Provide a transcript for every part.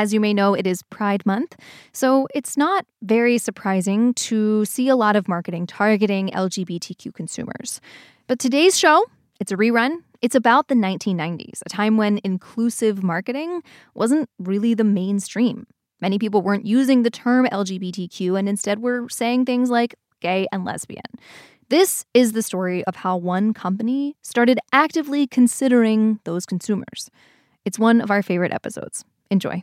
As you may know, it is Pride Month, so it's not very surprising to see a lot of marketing targeting LGBTQ consumers. But today's show, it's a rerun. It's about the 1990s, a time when inclusive marketing wasn't really the mainstream. Many people weren't using the term LGBTQ and instead were saying things like gay and lesbian. This is the story of how one company started actively considering those consumers. It's one of our favorite episodes. Enjoy.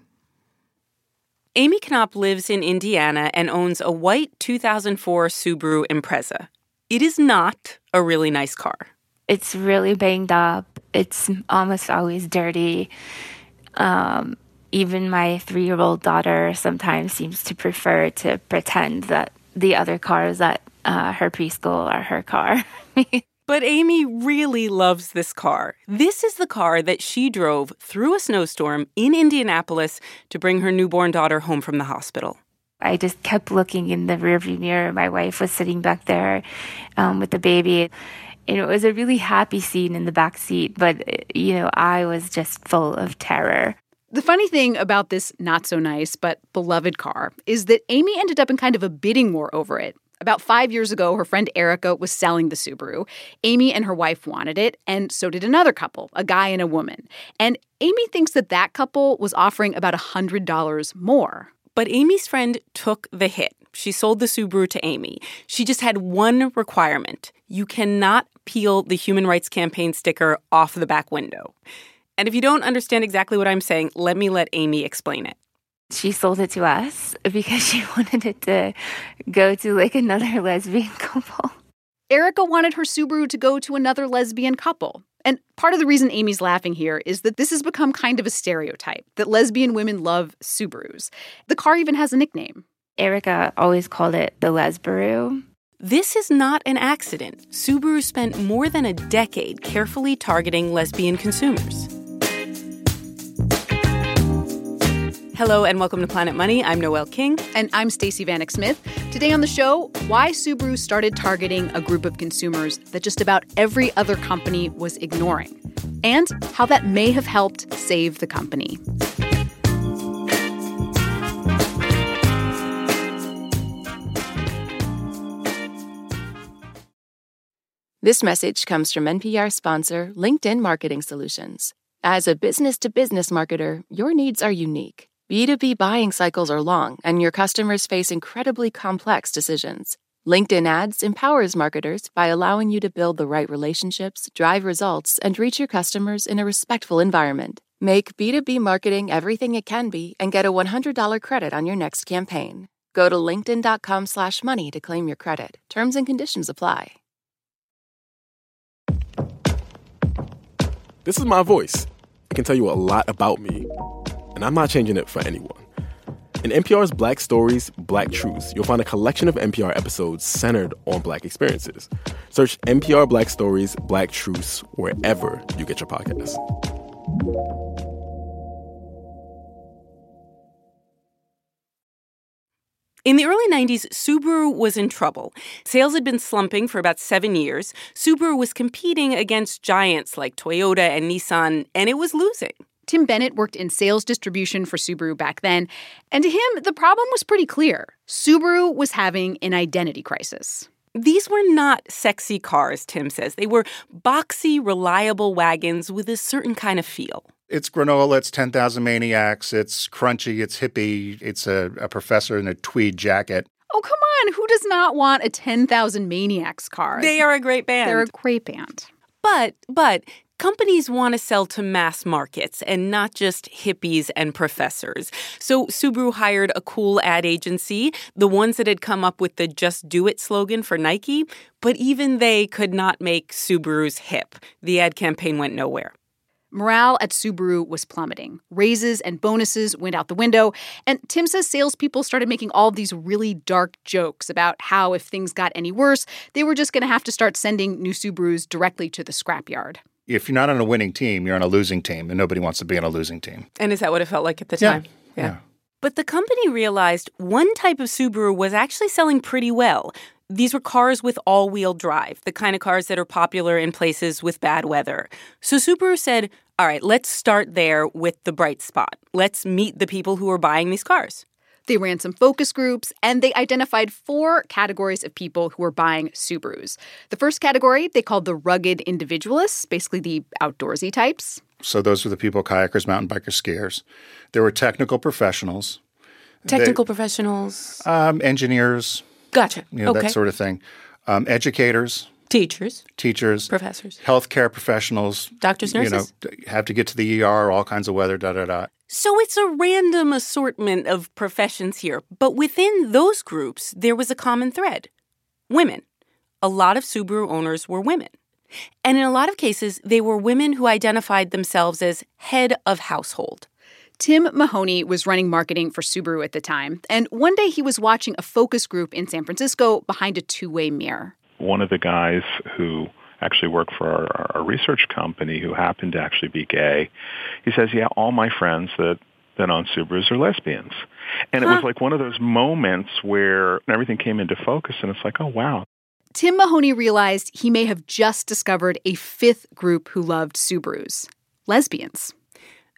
Amy Knopp lives in Indiana and owns a white 2004 Subaru Impreza. It is not a really nice car. It's really banged up. It's almost always dirty. Um, even my three year old daughter sometimes seems to prefer to pretend that the other cars at uh, her preschool are her car. But Amy really loves this car. This is the car that she drove through a snowstorm in Indianapolis to bring her newborn daughter home from the hospital. I just kept looking in the rearview mirror. My wife was sitting back there um, with the baby. And it was a really happy scene in the back seat, but you know, I was just full of terror. The funny thing about this not so nice but beloved car is that Amy ended up in kind of a bidding war over it. About five years ago, her friend Erica was selling the Subaru. Amy and her wife wanted it, and so did another couple, a guy and a woman. And Amy thinks that that couple was offering about $100 more. But Amy's friend took the hit. She sold the Subaru to Amy. She just had one requirement you cannot peel the Human Rights Campaign sticker off the back window. And if you don't understand exactly what I'm saying, let me let Amy explain it. She sold it to us because she wanted it to go to like another lesbian couple. Erica wanted her Subaru to go to another lesbian couple. And part of the reason Amy's laughing here is that this has become kind of a stereotype that lesbian women love Subarus. The car even has a nickname. Erica always called it the Lesbaru. This is not an accident. Subaru spent more than a decade carefully targeting lesbian consumers. Hello and welcome to Planet Money. I'm Noel King. And I'm Stacey Vanek Smith. Today on the show, why Subaru started targeting a group of consumers that just about every other company was ignoring, and how that may have helped save the company. This message comes from NPR sponsor LinkedIn Marketing Solutions. As a business to business marketer, your needs are unique. B2B buying cycles are long, and your customers face incredibly complex decisions. LinkedIn Ads empowers marketers by allowing you to build the right relationships, drive results, and reach your customers in a respectful environment. Make B2B marketing everything it can be and get a $100 credit on your next campaign. Go to linkedin.com slash money to claim your credit. Terms and conditions apply. This is my voice. It can tell you a lot about me and I'm not changing it for anyone. In NPR's Black Stories, Black Truths, you'll find a collection of NPR episodes centered on Black experiences. Search NPR Black Stories, Black Truths wherever you get your podcasts. In the early 90s, Subaru was in trouble. Sales had been slumping for about seven years. Subaru was competing against giants like Toyota and Nissan, and it was losing. Tim Bennett worked in sales distribution for Subaru back then, and to him, the problem was pretty clear. Subaru was having an identity crisis. These were not sexy cars, Tim says. They were boxy, reliable wagons with a certain kind of feel. It's granola, it's 10,000 Maniacs, it's crunchy, it's hippie, it's a, a professor in a tweed jacket. Oh, come on. Who does not want a 10,000 Maniacs car? They are a great band. They're a great band. But, but, Companies want to sell to mass markets and not just hippies and professors. So Subaru hired a cool ad agency, the ones that had come up with the Just Do It slogan for Nike, but even they could not make Subarus hip. The ad campaign went nowhere. Morale at Subaru was plummeting. Raises and bonuses went out the window. And Tim says salespeople started making all these really dark jokes about how if things got any worse, they were just going to have to start sending new Subarus directly to the scrapyard. If you're not on a winning team, you're on a losing team, and nobody wants to be on a losing team. And is that what it felt like at the Yeah. time? Yeah. But the company realized one type of Subaru was actually selling pretty well. These were cars with all wheel drive, the kind of cars that are popular in places with bad weather. So Subaru said, all right, let's start there with the bright spot. Let's meet the people who are buying these cars. They ran some focus groups and they identified four categories of people who were buying Subarus. The first category they called the rugged individualists, basically the outdoorsy types. So those were the people kayakers, mountain bikers, skiers. There were technical professionals, Technical professionals. um, engineers, Gotcha. you know, okay. that sort of thing. Um, educators, Teachers, teachers, professors. healthcare professionals, Doctors, nurses. you know, have to get to the ER, all kinds of weather, da da da. So it's a random assortment of professions here, but within those groups, there was a common thread women. A lot of Subaru owners were women. And in a lot of cases, they were women who identified themselves as head of household. Tim Mahoney was running marketing for Subaru at the time, and one day he was watching a focus group in San Francisco behind a two way mirror. one of the guys who actually worked for our, our research company who happened to actually be gay, he says, yeah, all my friends that, that own Subarus are lesbians. And it was like one of those moments where everything came into focus and it's like, oh, wow. Tim Mahoney realized he may have just discovered a fifth group who loved Subarus lesbians.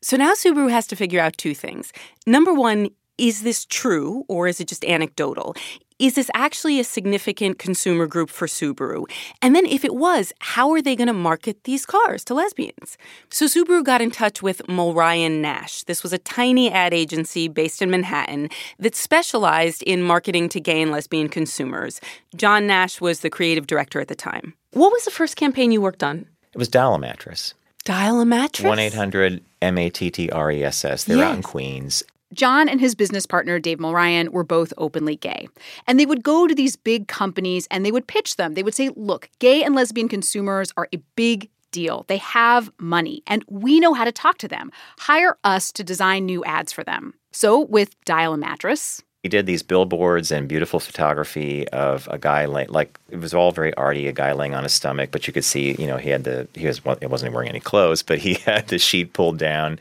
So now Subaru has to figure out two things. Number one, is this true or is it just anecdotal? Is this actually a significant consumer group for Subaru? And then, if it was, how are they going to market these cars to lesbians? So, Subaru got in touch with Mulryan Nash. This was a tiny ad agency based in Manhattan that specialized in marketing to gay and lesbian consumers. John Nash was the creative director at the time. What was the first campaign you worked on? It was Dial a Mattress. Dial a mattress? 1 800 M A T T R E S S. They're out in Queens. John and his business partner, Dave Mulryan, were both openly gay. And they would go to these big companies and they would pitch them. They would say, look, gay and lesbian consumers are a big deal. They have money, and we know how to talk to them. Hire us to design new ads for them. So, with Dial a Mattress, He did these billboards and beautiful photography of a guy like it was all very arty. A guy laying on his stomach, but you could see, you know, he had the he was he wasn't wearing any clothes, but he had the sheet pulled down.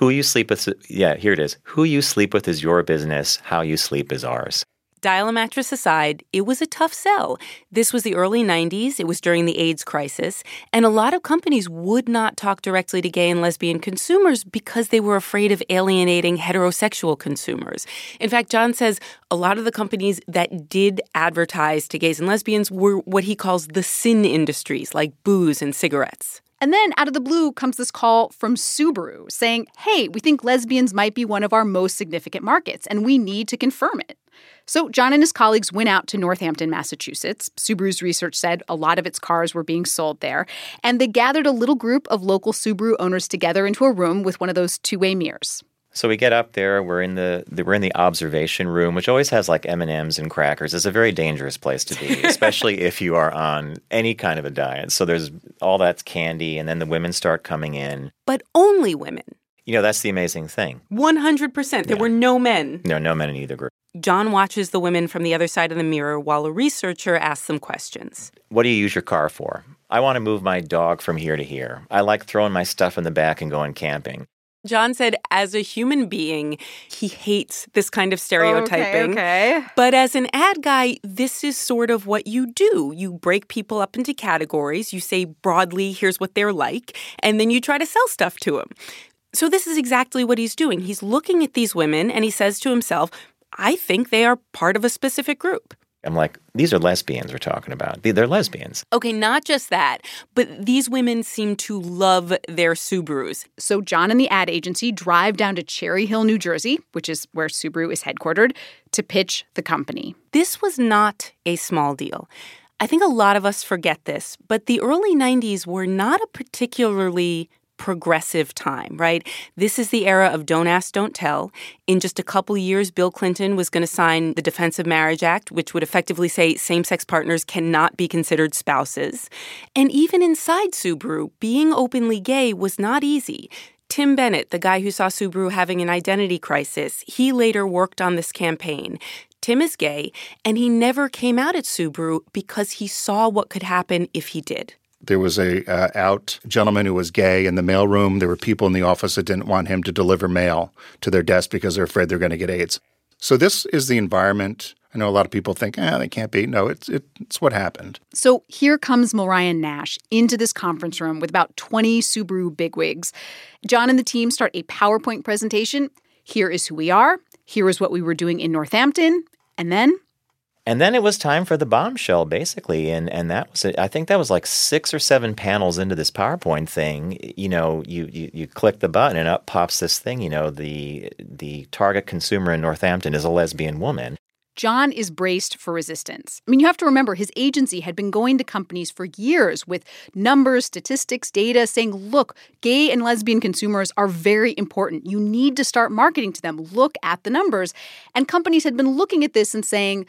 Who you sleep with? Yeah, here it is. Who you sleep with is your business. How you sleep is ours. Dial a mattress aside, it was a tough sell. This was the early 90s, it was during the AIDS crisis, and a lot of companies would not talk directly to gay and lesbian consumers because they were afraid of alienating heterosexual consumers. In fact, John says a lot of the companies that did advertise to gays and lesbians were what he calls the sin industries, like booze and cigarettes. And then out of the blue comes this call from Subaru saying, hey, we think lesbians might be one of our most significant markets and we need to confirm it. So John and his colleagues went out to Northampton, Massachusetts. Subaru's research said a lot of its cars were being sold there. And they gathered a little group of local Subaru owners together into a room with one of those two way mirrors. So we get up there. We're in the, the we're in the observation room, which always has like M and M's and crackers. It's a very dangerous place to be, especially if you are on any kind of a diet. So there's all that's candy, and then the women start coming in. But only women. You know, that's the amazing thing. 100%. There were no men. No, no men in either group. John watches the women from the other side of the mirror while a researcher asks them questions. What do you use your car for? I want to move my dog from here to here. I like throwing my stuff in the back and going camping. John said, as a human being, he hates this kind of stereotyping. okay. But as an ad guy, this is sort of what you do. You break people up into categories. You say broadly, here's what they're like, and then you try to sell stuff to them. So, this is exactly what he's doing. He's looking at these women and he says to himself, I think they are part of a specific group. I'm like, these are lesbians we're talking about. They- They're lesbians. Okay, not just that, but these women seem to love their Subarus. So John and the ad agency drive down to Cherry Hill, New Jersey, which is where Subaru is headquartered, to pitch the company. This was not a small deal. I think a lot of us forget this, but the early 90s were not a particularly progressive time, right? This is the era of don't ask, don't tell. In just a couple years, Bill Clinton was going to sign the Defense of Marriage Act, which would effectively say same sex partners cannot be considered spouses. And even inside Subaru, being openly gay was not easy. Tim Bennett, the guy who saw Subaru having an identity crisis, he later worked on this campaign. Tim is gay, and he never came out at Subaru because he saw what could happen if he did. There was a uh, out gentleman who was gay in the mailroom. There were people in the office that didn't want him to deliver mail to their desk because they're afraid they're going to get AIDS. So this is the environment. I know a lot of people think, ah, they can't be. No, it's it, it's what happened. So here comes Mulryan Nash into this conference room with about 20 Subaru bigwigs. John and the team start a PowerPoint presentation. Here is who we are. Here is what we were doing in Northampton. And then and then it was time for the bombshell, basically, and and that was it. I think that was like six or seven panels into this PowerPoint thing. You know, you, you you click the button and up pops this thing. You know, the the target consumer in Northampton is a lesbian woman. John is braced for resistance. I mean, you have to remember his agency had been going to companies for years with numbers, statistics, data saying, look, gay and lesbian consumers are very important. You need to start marketing to them. Look at the numbers. And companies had been looking at this and saying,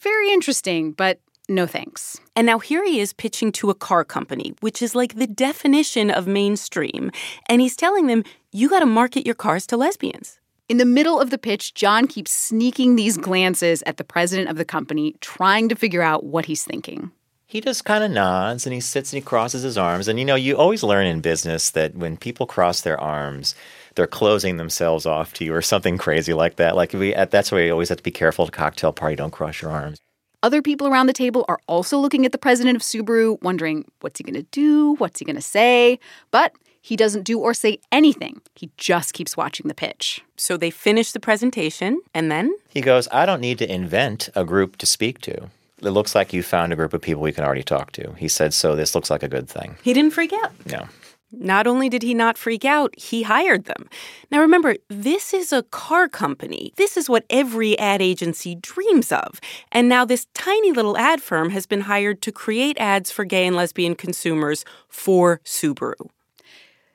very interesting, but no thanks. And now here he is pitching to a car company, which is like the definition of mainstream. And he's telling them, you got to market your cars to lesbians. In the middle of the pitch, John keeps sneaking these glances at the president of the company, trying to figure out what he's thinking. He just kind of nods and he sits and he crosses his arms. And you know, you always learn in business that when people cross their arms, they're closing themselves off to you or something crazy like that. Like we, that's why you always have to be careful at a cocktail party. Don't cross your arms. Other people around the table are also looking at the president of Subaru, wondering what's he going to do? What's he going to say? But he doesn't do or say anything. He just keeps watching the pitch. So they finish the presentation, and then? He goes, I don't need to invent a group to speak to. It looks like you found a group of people we can already talk to. He said, so this looks like a good thing. He didn't freak out. No. Not only did he not freak out, he hired them. Now remember, this is a car company. This is what every ad agency dreams of. And now this tiny little ad firm has been hired to create ads for gay and lesbian consumers for Subaru.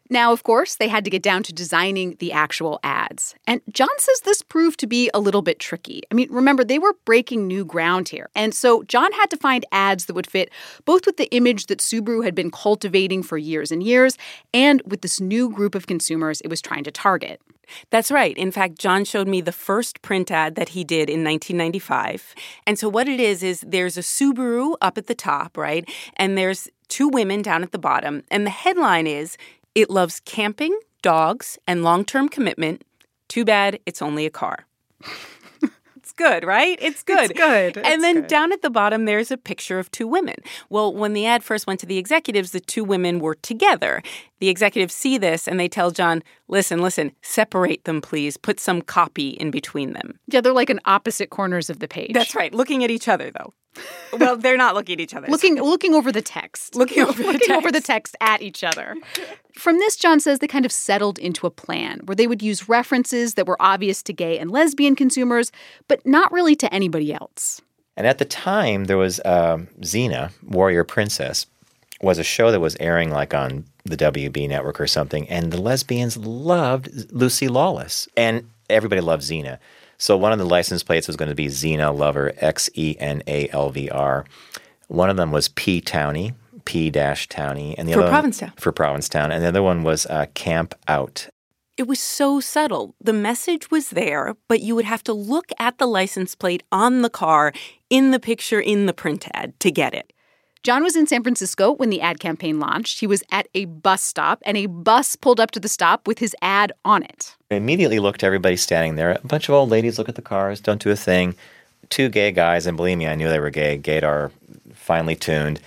Now, of course, they had to get down to designing the actual ads. And John says this proved to be a little bit tricky. I mean, remember, they were breaking new ground here. And so John had to find ads that would fit both with the image that Subaru had been cultivating for years and years and with this new group of consumers it was trying to target. That's right. In fact, John showed me the first print ad that he did in 1995. And so what it is is there's a Subaru up at the top, right? And there's two women down at the bottom. And the headline is it loves camping, dogs, and long term commitment. Too bad it's only a car. it's good, right? It's good. It's good. and it's then good. down at the bottom, there's a picture of two women. Well, when the ad first went to the executives, the two women were together. The executives see this and they tell John, listen, listen, separate them, please. Put some copy in between them. Yeah, they're like in opposite corners of the page. That's right. Looking at each other, though. Well, they're not looking at each other. looking looking over the text. Looking over the looking text. over the text at each other. From this, John says they kind of settled into a plan where they would use references that were obvious to gay and lesbian consumers, but not really to anybody else. And at the time, there was um, Xena, Warrior Princess, was a show that was airing like on the WB network or something, and the lesbians loved Lucy Lawless, and everybody loved Xena. So one of the license plates was going to be Xena Lover, X E N A L V R. One of them was P Townie, P dash Townie, and the For other Provincetown. one, for Provincetown, and the other one was uh, Camp Out. It was so subtle. The message was there, but you would have to look at the license plate on the car in the picture in the print ad to get it. John was in San Francisco when the ad campaign launched. He was at a bus stop, and a bus pulled up to the stop with his ad on it. I immediately looked at everybody standing there. A bunch of old ladies look at the cars, don't do a thing. Two gay guys, and believe me, I knew they were gay. Gaydar, finely tuned.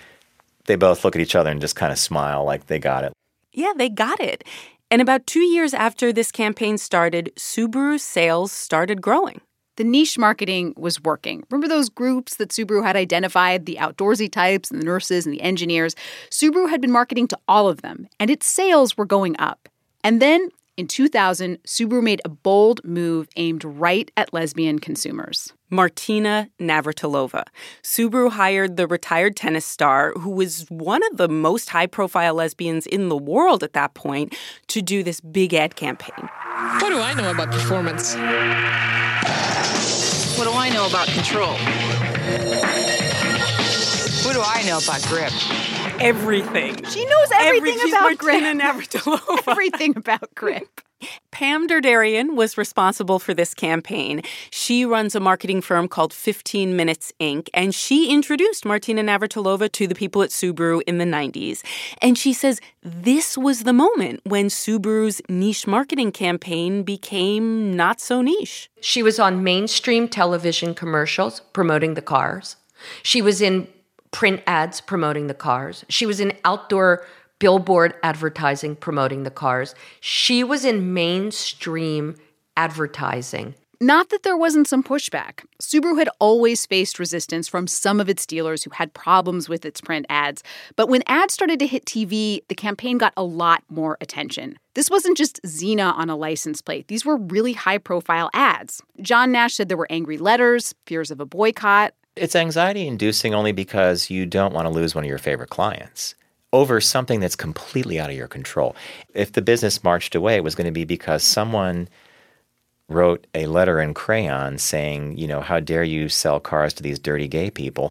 They both look at each other and just kind of smile like they got it. Yeah, they got it. And about two years after this campaign started, Subaru's sales started growing. The niche marketing was working. Remember those groups that Subaru had identified, the outdoorsy types and the nurses and the engineers? Subaru had been marketing to all of them, and its sales were going up. And then In 2000, Subaru made a bold move aimed right at lesbian consumers. Martina Navratilova. Subaru hired the retired tennis star, who was one of the most high profile lesbians in the world at that point, to do this big ad campaign. What do I know about performance? What do I know about control? What do I know about grip? Everything. She knows everything Every, about grip. Martina Navratilova. everything about grip. Pam Derderian was responsible for this campaign. She runs a marketing firm called 15 Minutes Inc., and she introduced Martina Navratilova to the people at Subaru in the 90s. And she says this was the moment when Subaru's niche marketing campaign became not so niche. She was on mainstream television commercials promoting the cars. She was in print ads promoting the cars. She was in outdoor billboard advertising promoting the cars. She was in mainstream advertising. Not that there wasn't some pushback. Subaru had always faced resistance from some of its dealers who had problems with its print ads. But when ads started to hit TV, the campaign got a lot more attention. This wasn't just Xena on a license plate, these were really high profile ads. John Nash said there were angry letters, fears of a boycott. It's anxiety inducing only because you don't want to lose one of your favorite clients over something that's completely out of your control. If the business marched away, it was going to be because someone wrote a letter in crayon saying, you know, how dare you sell cars to these dirty gay people.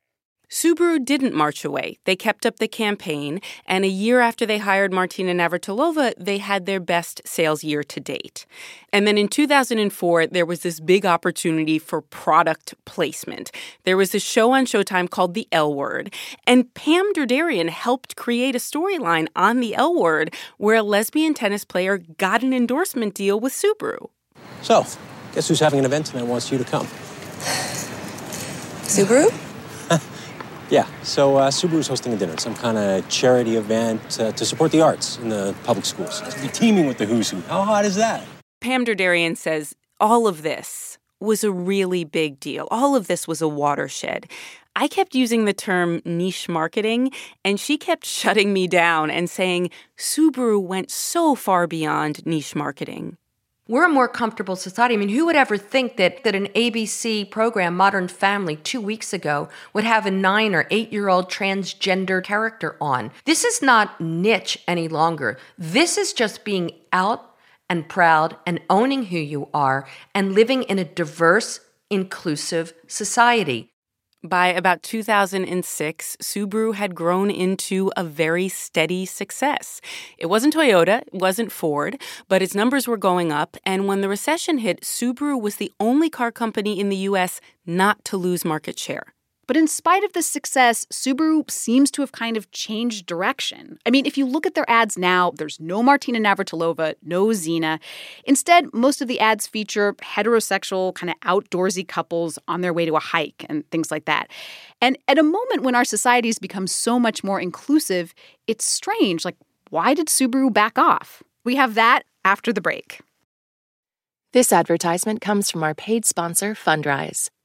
Subaru didn't march away. They kept up the campaign, and a year after they hired Martina Navratilova, they had their best sales year to date. And then in 2004, there was this big opportunity for product placement. There was a show on Showtime called The L Word, and Pam Derderian helped create a storyline on The L Word where a lesbian tennis player got an endorsement deal with Subaru. So, guess who's having an event tonight and wants you to come? Subaru? Yeah, so uh, Subaru's hosting a dinner, some kind of charity event uh, to support the arts in the public schools. It's be teeming with the Who's Who. How hot is that? Pam Derderian says all of this was a really big deal. All of this was a watershed. I kept using the term niche marketing, and she kept shutting me down and saying Subaru went so far beyond niche marketing. We're a more comfortable society. I mean, who would ever think that, that an ABC program, Modern Family, two weeks ago would have a nine or eight year old transgender character on? This is not niche any longer. This is just being out and proud and owning who you are and living in a diverse, inclusive society. By about 2006, Subaru had grown into a very steady success. It wasn't Toyota, it wasn't Ford, but its numbers were going up. And when the recession hit, Subaru was the only car company in the US not to lose market share. But in spite of this success, Subaru seems to have kind of changed direction. I mean, if you look at their ads now, there's no Martina Navratilova, no Xena. Instead, most of the ads feature heterosexual, kind of outdoorsy couples on their way to a hike and things like that. And at a moment when our societies become so much more inclusive, it's strange. Like, why did Subaru back off? We have that after the break. This advertisement comes from our paid sponsor, Fundrise.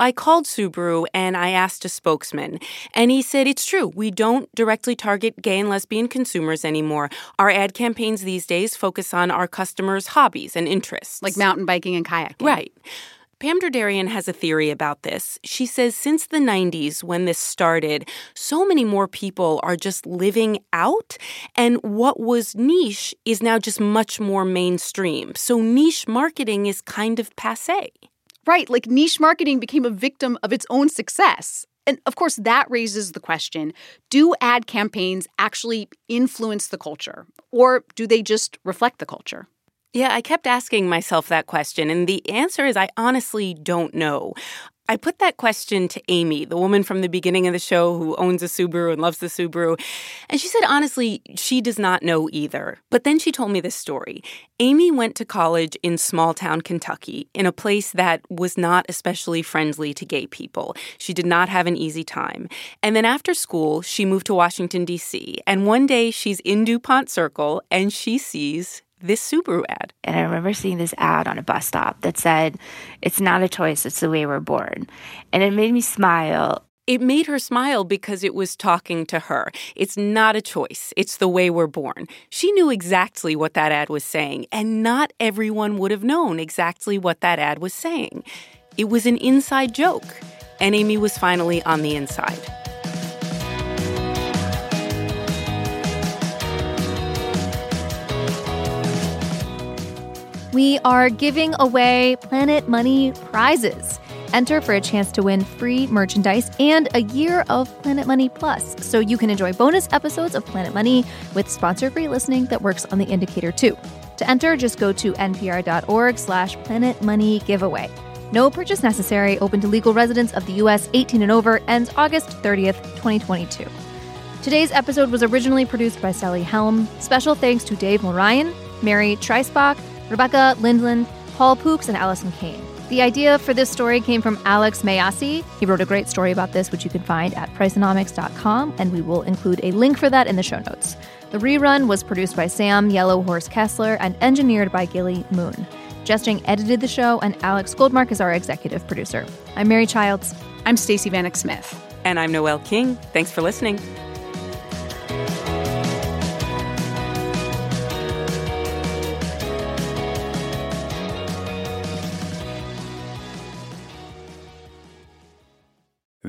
I called Subaru and I asked a spokesman, and he said it's true. We don't directly target gay and lesbian consumers anymore. Our ad campaigns these days focus on our customers' hobbies and interests, like mountain biking and kayaking. Right. Pam Derderian has a theory about this. She says since the 90s, when this started, so many more people are just living out, and what was niche is now just much more mainstream. So niche marketing is kind of passe. Right, like niche marketing became a victim of its own success. And of course, that raises the question do ad campaigns actually influence the culture, or do they just reflect the culture? Yeah, I kept asking myself that question, and the answer is I honestly don't know. I put that question to Amy, the woman from the beginning of the show who owns a Subaru and loves the Subaru. And she said, honestly, she does not know either. But then she told me this story. Amy went to college in small town Kentucky, in a place that was not especially friendly to gay people. She did not have an easy time. And then after school, she moved to Washington, D.C. And one day she's in DuPont Circle and she sees this Subaru ad. And I remember seeing this ad on a bus stop that said, It's not a choice, it's the way we're born. And it made me smile. It made her smile because it was talking to her. It's not a choice, it's the way we're born. She knew exactly what that ad was saying, and not everyone would have known exactly what that ad was saying. It was an inside joke, and Amy was finally on the inside. We are giving away Planet Money prizes. Enter for a chance to win free merchandise and a year of Planet Money Plus, so you can enjoy bonus episodes of Planet Money with sponsor-free listening that works on the indicator too. To enter, just go to npr.org slash Planet Money Giveaway. No purchase necessary, open to legal residents of the U.S. 18 and over, ends August 30th, 2022. Today's episode was originally produced by Sally Helm. Special thanks to Dave Mulryan, Mary Treisbach, Rebecca Lindland, Paul Pooks, and Allison Kane. The idea for this story came from Alex Mayyasi. He wrote a great story about this, which you can find at Priceonomics.com, and we will include a link for that in the show notes. The rerun was produced by Sam Yellow Horse Kessler and engineered by Gilly Moon. Jess edited the show, and Alex Goldmark is our executive producer. I'm Mary Childs. I'm Stacey Vanek Smith. And I'm Noel King. Thanks for listening.